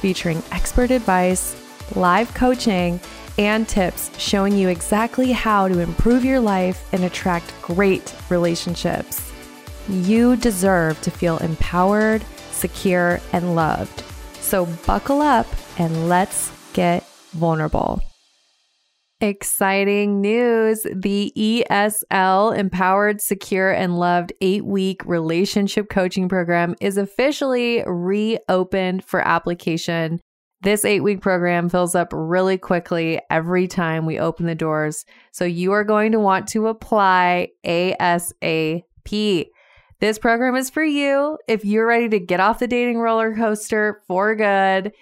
featuring expert advice, live coaching, and tips showing you exactly how to improve your life and attract great relationships. You deserve to feel empowered, secure, and loved. So buckle up and let's get vulnerable. Exciting news. The ESL Empowered, Secure, and Loved eight week relationship coaching program is officially reopened for application. This eight week program fills up really quickly every time we open the doors. So you are going to want to apply ASAP. This program is for you if you're ready to get off the dating roller coaster for good.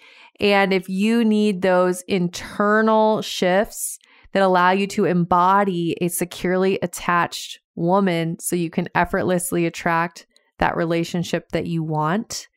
And if you need those internal shifts that allow you to embody a securely attached woman so you can effortlessly attract that relationship that you want.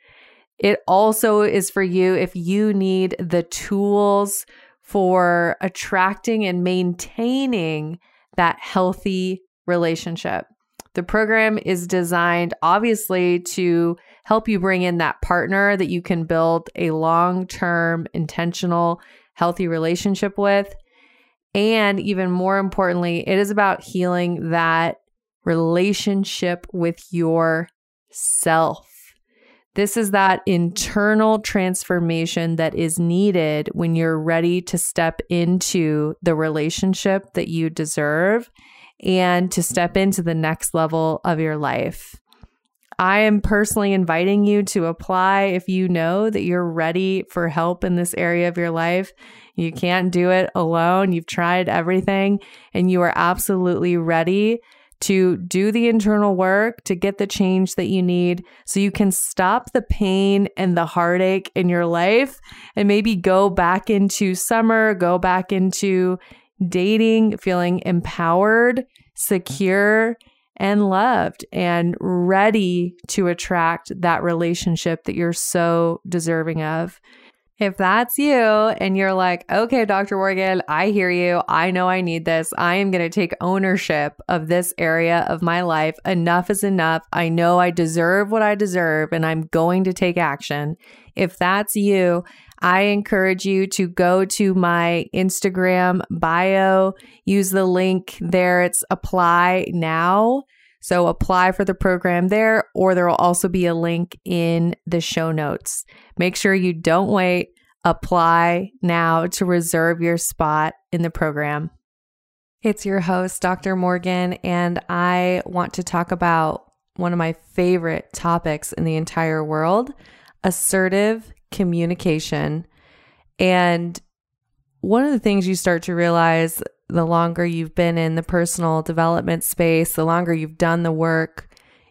It also is for you if you need the tools for attracting and maintaining that healthy relationship. The program is designed obviously to help you bring in that partner that you can build a long term, intentional, healthy relationship with. And even more importantly, it is about healing that relationship with yourself. This is that internal transformation that is needed when you're ready to step into the relationship that you deserve and to step into the next level of your life. I am personally inviting you to apply if you know that you're ready for help in this area of your life. You can't do it alone. You've tried everything and you are absolutely ready to do the internal work to get the change that you need so you can stop the pain and the heartache in your life and maybe go back into summer, go back into dating, feeling empowered, secure, and loved and ready to attract that relationship that you're so deserving of. If that's you and you're like, okay, Dr. Morgan, I hear you. I know I need this. I am going to take ownership of this area of my life. Enough is enough. I know I deserve what I deserve and I'm going to take action. If that's you, I encourage you to go to my Instagram bio, use the link there. It's apply now. So apply for the program there, or there will also be a link in the show notes. Make sure you don't wait. Apply now to reserve your spot in the program. It's your host, Dr. Morgan, and I want to talk about one of my favorite topics in the entire world assertive communication. And one of the things you start to realize the longer you've been in the personal development space, the longer you've done the work,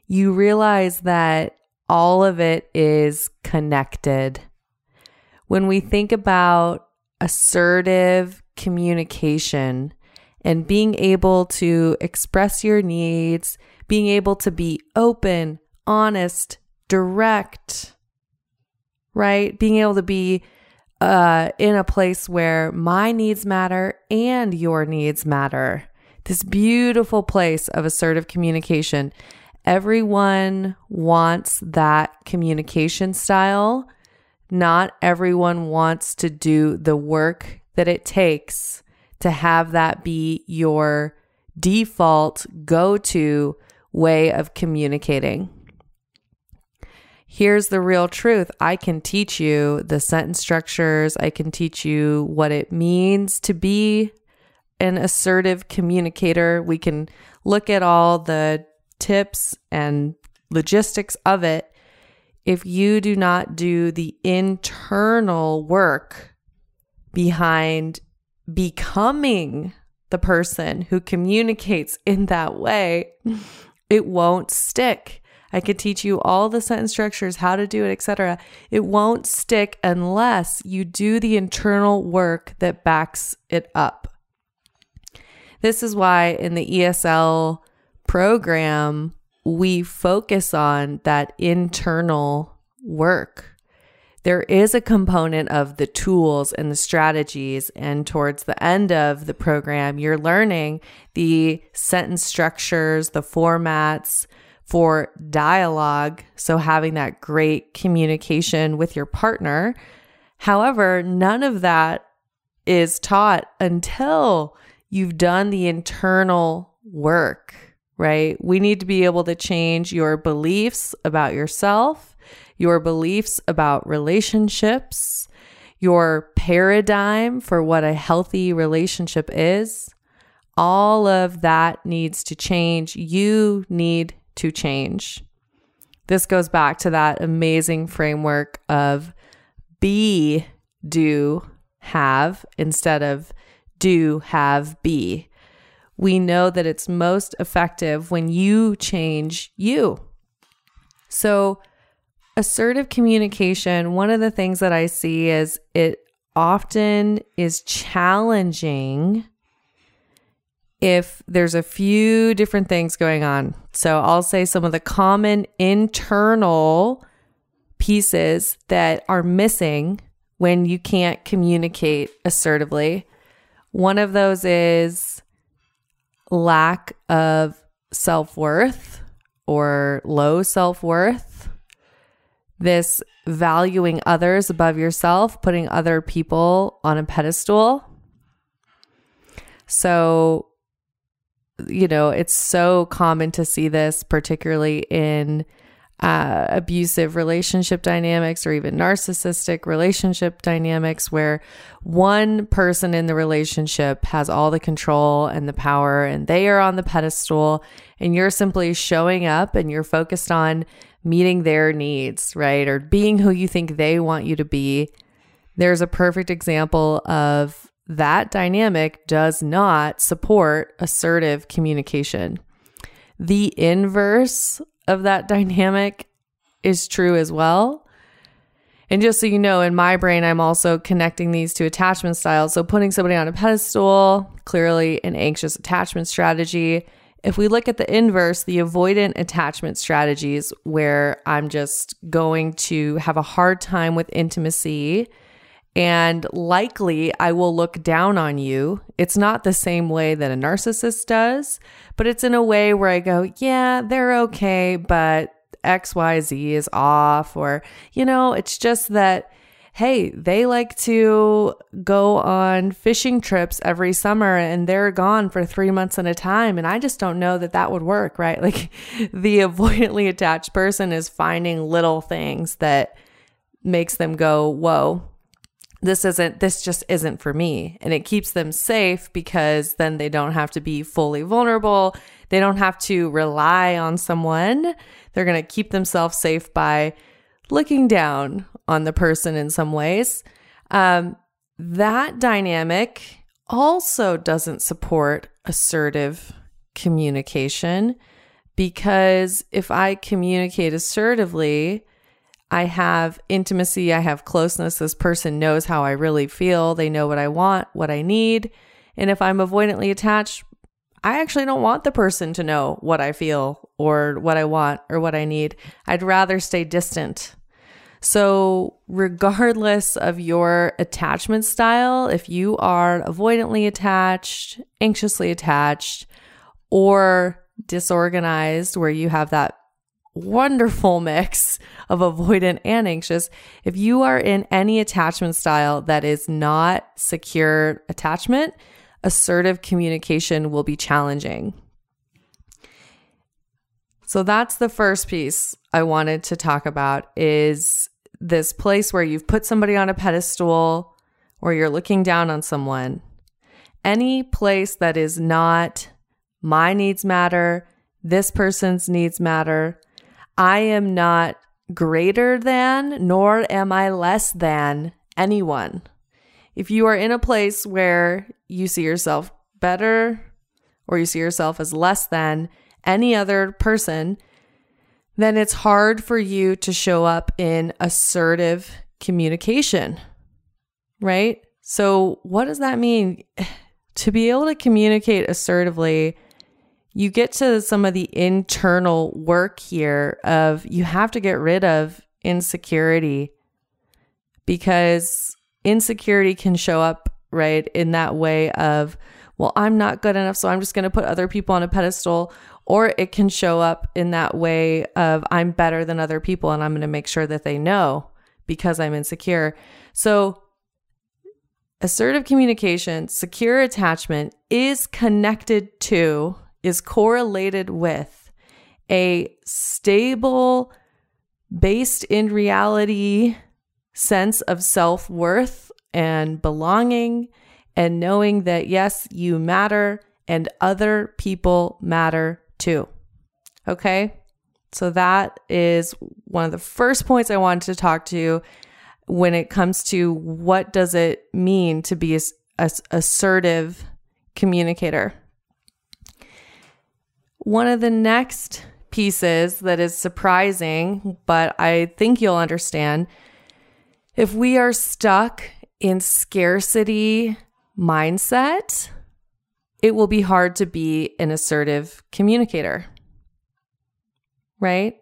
you realize that all of it is connected. When we think about assertive communication and being able to express your needs, being able to be open, honest, direct, right? Being able to be uh, in a place where my needs matter and your needs matter. This beautiful place of assertive communication. Everyone wants that communication style. Not everyone wants to do the work that it takes to have that be your default go to way of communicating here's the real truth. I can teach you the sentence structures, I can teach you what it means to be an assertive communicator. We can look at all the tips and logistics of it. If you do not do the internal work behind becoming the person who communicates in that way, it won't stick. I could teach you all the sentence structures, how to do it, etc. It won't stick unless you do the internal work that backs it up. This is why in the ESL program, we focus on that internal work. There is a component of the tools and the strategies. And towards the end of the program, you're learning the sentence structures, the formats for dialogue. So, having that great communication with your partner. However, none of that is taught until you've done the internal work, right? We need to be able to change your beliefs about yourself, your beliefs about relationships, your paradigm for what a healthy relationship is. All of that needs to change. You need to change. This goes back to that amazing framework of be, do, have instead of do, have, be. We know that it's most effective when you change you. So, assertive communication, one of the things that I see is it often is challenging if there's a few different things going on. So, I'll say some of the common internal pieces that are missing when you can't communicate assertively. One of those is lack of self worth or low self worth. This valuing others above yourself, putting other people on a pedestal. So, you know, it's so common to see this, particularly in uh, abusive relationship dynamics or even narcissistic relationship dynamics where one person in the relationship has all the control and the power and they are on the pedestal and you're simply showing up and you're focused on meeting their needs, right? Or being who you think they want you to be. There's a perfect example of that dynamic does not support assertive communication. The inverse of that dynamic is true as well. And just so you know, in my brain, I'm also connecting these to attachment styles. So putting somebody on a pedestal, clearly an anxious attachment strategy. If we look at the inverse, the avoidant attachment strategies, where I'm just going to have a hard time with intimacy and likely I will look down on you. It's not the same way that a narcissist does, but it's in a way where I go, yeah, they're okay, but XYZ is off. Or, you know, it's just that, hey, they like to go on fishing trips every summer and they're gone for three months at a time. And I just don't know that that would work, right? Like the avoidantly attached person is finding little things that makes them go, whoa, this isn't this just isn't for me. And it keeps them safe because then they don't have to be fully vulnerable. They don't have to rely on someone. They're going to keep themselves safe by looking down on the person in some ways. Um, that dynamic also doesn't support assertive communication because if i communicate assertively I have intimacy, I have closeness. This person knows how I really feel. They know what I want, what I need. And if I'm avoidantly attached, I actually don't want the person to know what I feel or what I want or what I need. I'd rather stay distant. So, regardless of your attachment style, if you are avoidantly attached, anxiously attached, or disorganized, where you have that wonderful mix of avoidant and anxious. If you are in any attachment style that is not secure attachment, assertive communication will be challenging. So that's the first piece I wanted to talk about is this place where you've put somebody on a pedestal or you're looking down on someone. Any place that is not my needs matter, this person's needs matter, I am not greater than, nor am I less than anyone. If you are in a place where you see yourself better or you see yourself as less than any other person, then it's hard for you to show up in assertive communication, right? So, what does that mean? To be able to communicate assertively, you get to some of the internal work here of you have to get rid of insecurity because insecurity can show up right in that way of well i'm not good enough so i'm just going to put other people on a pedestal or it can show up in that way of i'm better than other people and i'm going to make sure that they know because i'm insecure. So assertive communication secure attachment is connected to is correlated with a stable based in reality sense of self worth and belonging, and knowing that, yes, you matter and other people matter too. Okay. So that is one of the first points I wanted to talk to you when it comes to what does it mean to be a, a assertive communicator. One of the next pieces that is surprising, but I think you'll understand if we are stuck in scarcity mindset, it will be hard to be an assertive communicator. Right?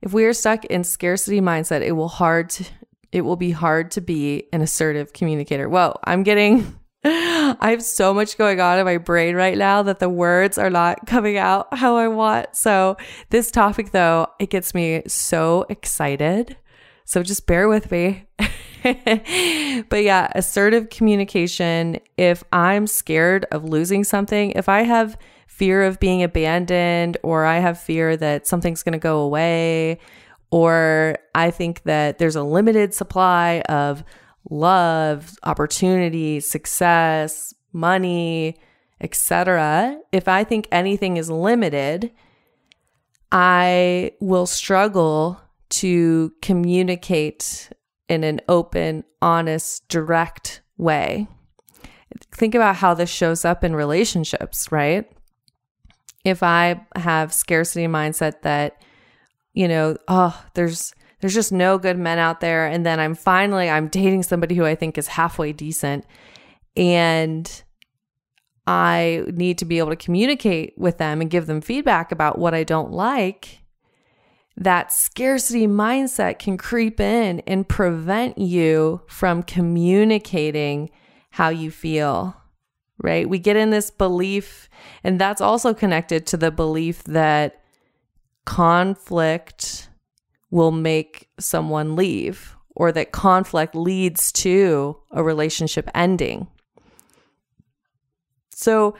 If we are stuck in scarcity mindset, it will hard to, it will be hard to be an assertive communicator. Whoa, I'm getting I have so much going on in my brain right now that the words are not coming out how I want. So, this topic, though, it gets me so excited. So, just bear with me. but yeah, assertive communication. If I'm scared of losing something, if I have fear of being abandoned, or I have fear that something's going to go away, or I think that there's a limited supply of love, opportunity, success, money, etc. If I think anything is limited, I will struggle to communicate in an open, honest, direct way. Think about how this shows up in relationships, right? If I have scarcity mindset that, you know, oh, there's there's just no good men out there. And then i'm finally i'm dating somebody who i think is halfway decent. And i need to be able to communicate with them and give them feedback about what i don't like. That scarcity mindset can creep in and prevent you from communicating how you feel right? We get in this belief and that's also connected to the belief that conflict will make someone leave or that conflict leads to a relationship ending. So,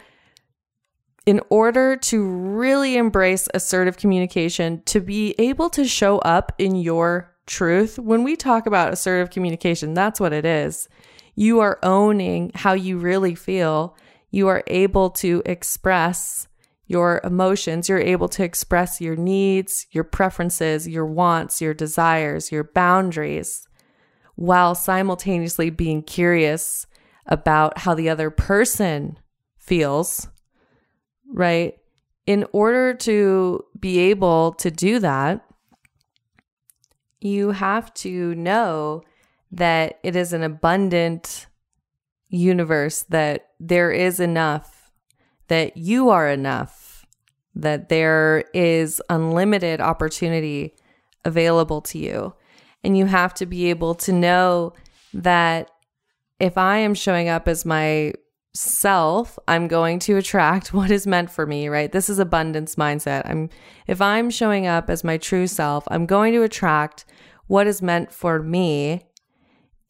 in order to really embrace assertive communication, to be able to show up in your truth, when we talk about assertive communication, that's what it is. You are owning how you really feel. You are able to express your emotions, you're able to express your needs, your preferences, your wants, your desires, your boundaries, while simultaneously being curious about how the other person feels, right? In order to be able to do that, you have to know that it is an abundant universe, that there is enough that you are enough, that there is unlimited opportunity available to you. And you have to be able to know that if I am showing up as my self, I'm going to attract what is meant for me, right? This is abundance mindset. I'm if I'm showing up as my true self, I'm going to attract what is meant for me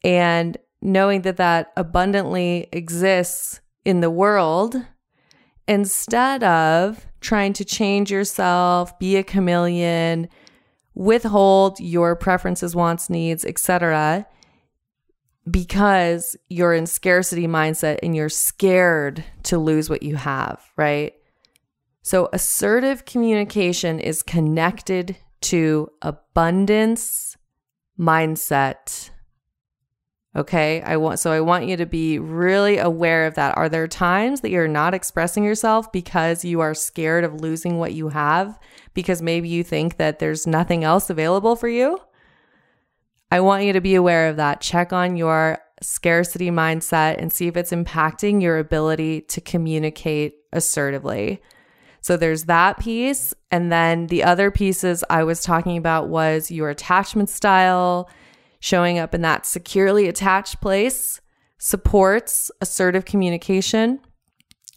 and knowing that that abundantly exists in the world instead of trying to change yourself, be a chameleon, withhold your preferences, wants, needs, etc., because you're in scarcity mindset and you're scared to lose what you have, right? So, assertive communication is connected to abundance mindset. Okay. I want, so I want you to be really aware of that. Are there times that you're not expressing yourself because you are scared of losing what you have? Because maybe you think that there's nothing else available for you? I want you to be aware of that. Check on your scarcity mindset and see if it's impacting your ability to communicate assertively. So there's that piece. And then the other pieces I was talking about was your attachment style, showing up in that securely attached place supports assertive communication.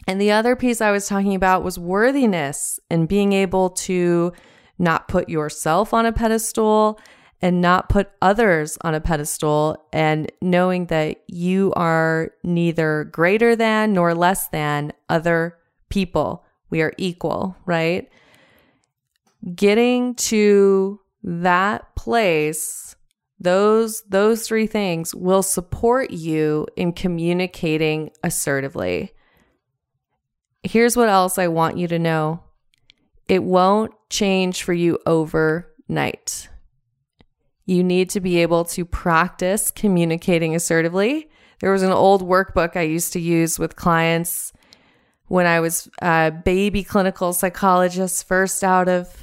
And the other piece I was talking about was worthiness and being able to not put yourself on a pedestal and not put others on a pedestal and knowing that you are neither greater than nor less than other people. We are equal, right? Getting to that place those those three things will support you in communicating assertively. Here's what else I want you to know. It won't change for you overnight. You need to be able to practice communicating assertively. There was an old workbook I used to use with clients when I was a baby clinical psychologist, first out of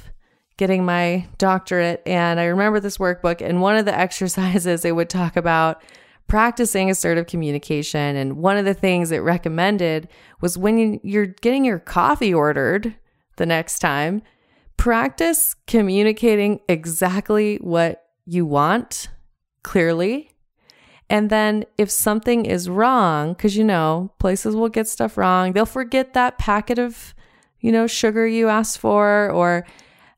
getting my doctorate. And I remember this workbook, and one of the exercises it would talk about practicing assertive communication. And one of the things it recommended was when you're getting your coffee ordered the next time, practice communicating exactly what you want clearly. And then if something is wrong, because you know, places will get stuff wrong, they'll forget that packet of, you know, sugar you asked for, or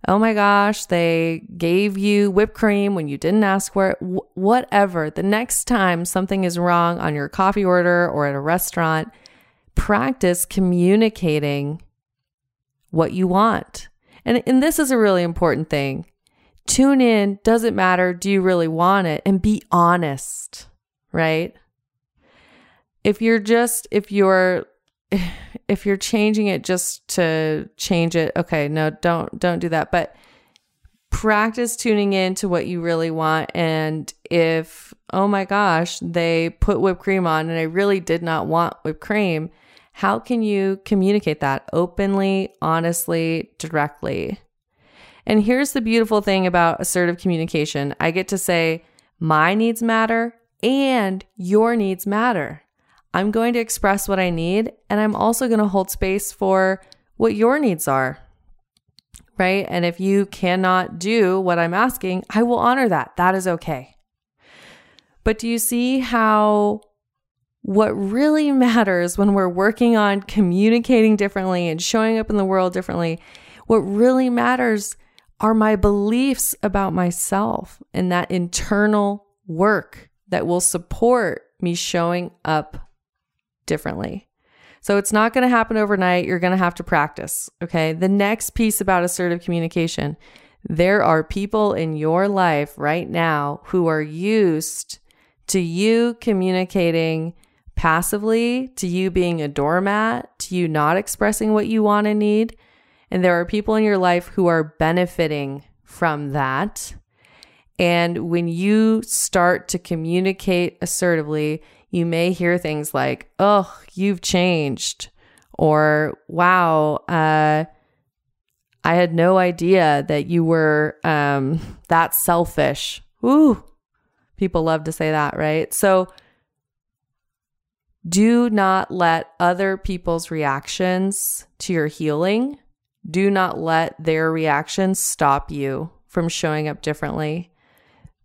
oh my gosh, they gave you whipped cream when you didn't ask for it, whatever. The next time something is wrong on your coffee order or at a restaurant, practice communicating what you want. And, and this is a really important thing. Tune in, doesn't matter, do you really want it? And be honest, right? If you're just, if you're if you're changing it just to change it, okay, no, don't don't do that. But practice tuning in to what you really want and if oh my gosh, they put whipped cream on and I really did not want whipped cream, how can you communicate that openly, honestly, directly? And here's the beautiful thing about assertive communication. I get to say my needs matter and your needs matter. I'm going to express what I need, and I'm also going to hold space for what your needs are. Right. And if you cannot do what I'm asking, I will honor that. That is okay. But do you see how what really matters when we're working on communicating differently and showing up in the world differently? What really matters are my beliefs about myself and that internal work that will support me showing up differently. So it's not going to happen overnight. You're going to have to practice. Okay. The next piece about assertive communication there are people in your life right now who are used to you communicating passively, to you being a doormat, to you not expressing what you want and need. And there are people in your life who are benefiting from that. And when you start to communicate assertively, you may hear things like, oh, you've changed, or wow, uh, I had no idea that you were um, that selfish. Ooh, people love to say that, right? So do not let other people's reactions to your healing, do not let their reactions stop you from showing up differently.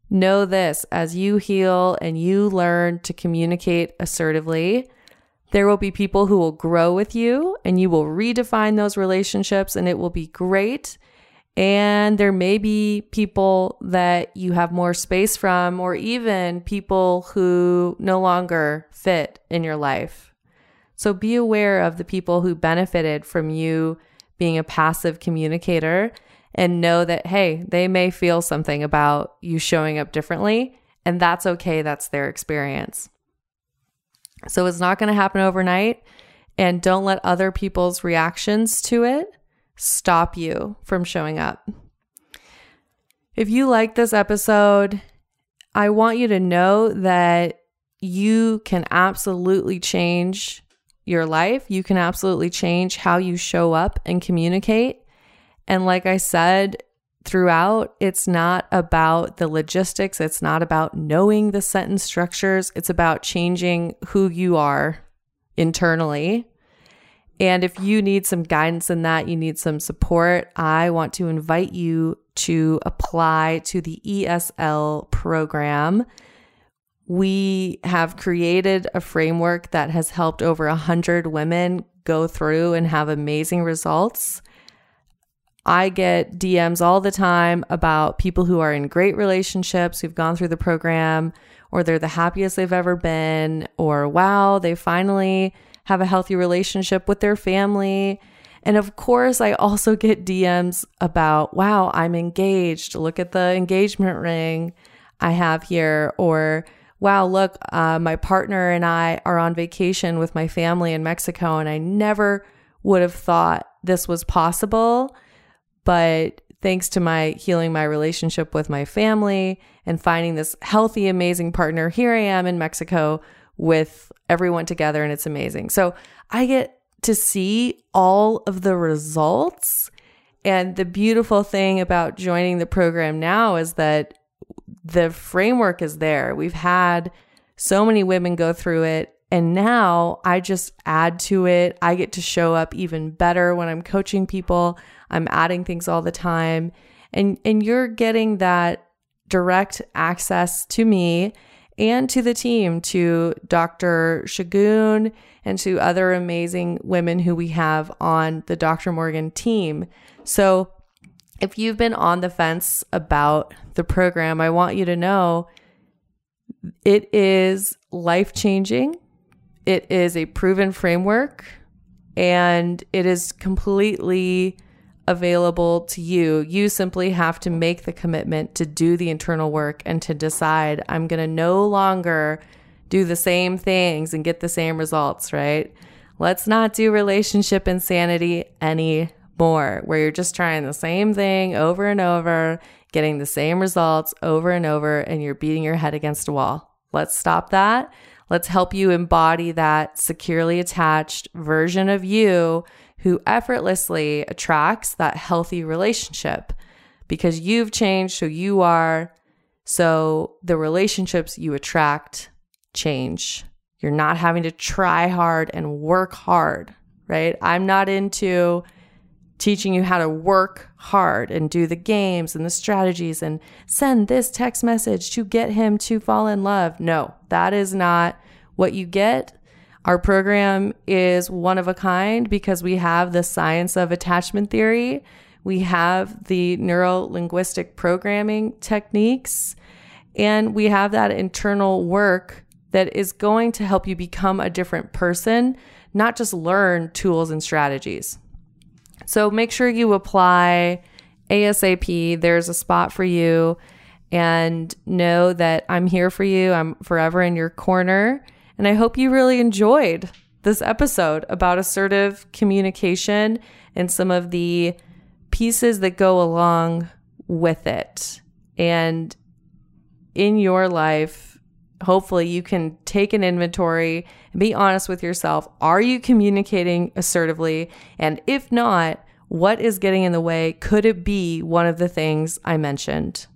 Know this as you heal and you learn to communicate assertively, there will be people who will grow with you and you will redefine those relationships and it will be great. And there may be people that you have more space from, or even people who no longer fit in your life. So be aware of the people who benefited from you being a passive communicator and know that, hey, they may feel something about you showing up differently, and that's okay. That's their experience. So it's not going to happen overnight. And don't let other people's reactions to it stop you from showing up. If you like this episode, I want you to know that you can absolutely change your life. You can absolutely change how you show up and communicate. And like I said throughout, it's not about the logistics, it's not about knowing the sentence structures, it's about changing who you are internally. And if you need some guidance in that, you need some support, I want to invite you to apply to the ESL program. We have created a framework that has helped over 100 women go through and have amazing results. I get DMs all the time about people who are in great relationships who've gone through the program, or they're the happiest they've ever been, or wow, they finally have a healthy relationship with their family. And of course, I also get DMs about, wow, I'm engaged. Look at the engagement ring I have here. Or, wow, look, uh, my partner and I are on vacation with my family in Mexico, and I never would have thought this was possible. But thanks to my healing my relationship with my family and finding this healthy, amazing partner, here I am in Mexico with everyone together, and it's amazing. So I get to see all of the results. And the beautiful thing about joining the program now is that the framework is there. We've had so many women go through it. And now I just add to it. I get to show up even better when I'm coaching people. I'm adding things all the time. And and you're getting that direct access to me and to the team, to Dr. Shagun and to other amazing women who we have on the Dr. Morgan team. So if you've been on the fence about the program, I want you to know it is life changing. It is a proven framework and it is completely available to you. You simply have to make the commitment to do the internal work and to decide I'm going to no longer do the same things and get the same results, right? Let's not do relationship insanity anymore, where you're just trying the same thing over and over, getting the same results over and over, and you're beating your head against a wall. Let's stop that. Let's help you embody that securely attached version of you who effortlessly attracts that healthy relationship because you've changed who you are. So the relationships you attract change. You're not having to try hard and work hard, right? I'm not into teaching you how to work hard and do the games and the strategies and send this text message to get him to fall in love. No, that is not what you get. Our program is one of a kind because we have the science of attachment theory, we have the neuro linguistic programming techniques, and we have that internal work that is going to help you become a different person, not just learn tools and strategies. So make sure you apply ASAP. There's a spot for you, and know that I'm here for you. I'm forever in your corner. And I hope you really enjoyed this episode about assertive communication and some of the pieces that go along with it. And in your life, hopefully you can take an inventory and be honest with yourself. Are you communicating assertively? And if not, what is getting in the way? Could it be one of the things I mentioned?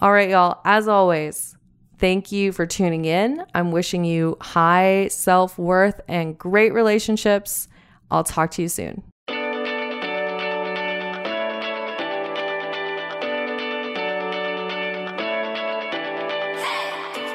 All right, y'all, as always, Thank you for tuning in. I'm wishing you high self worth and great relationships. I'll talk to you soon.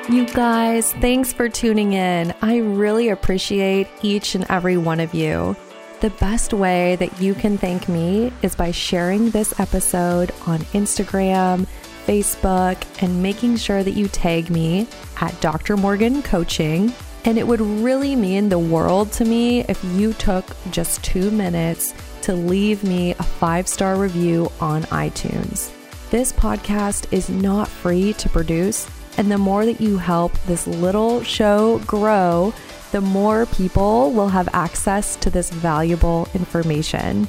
You guys, thanks for tuning in. I really appreciate each and every one of you. The best way that you can thank me is by sharing this episode on Instagram Facebook, and making sure that you tag me at Dr. Morgan Coaching. And it would really mean the world to me if you took just two minutes to leave me a five star review on iTunes. This podcast is not free to produce, and the more that you help this little show grow, the more people will have access to this valuable information.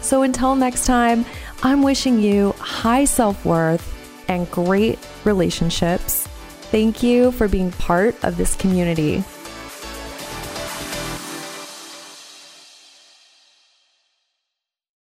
So until next time, I'm wishing you high self worth and great relationships. Thank you for being part of this community.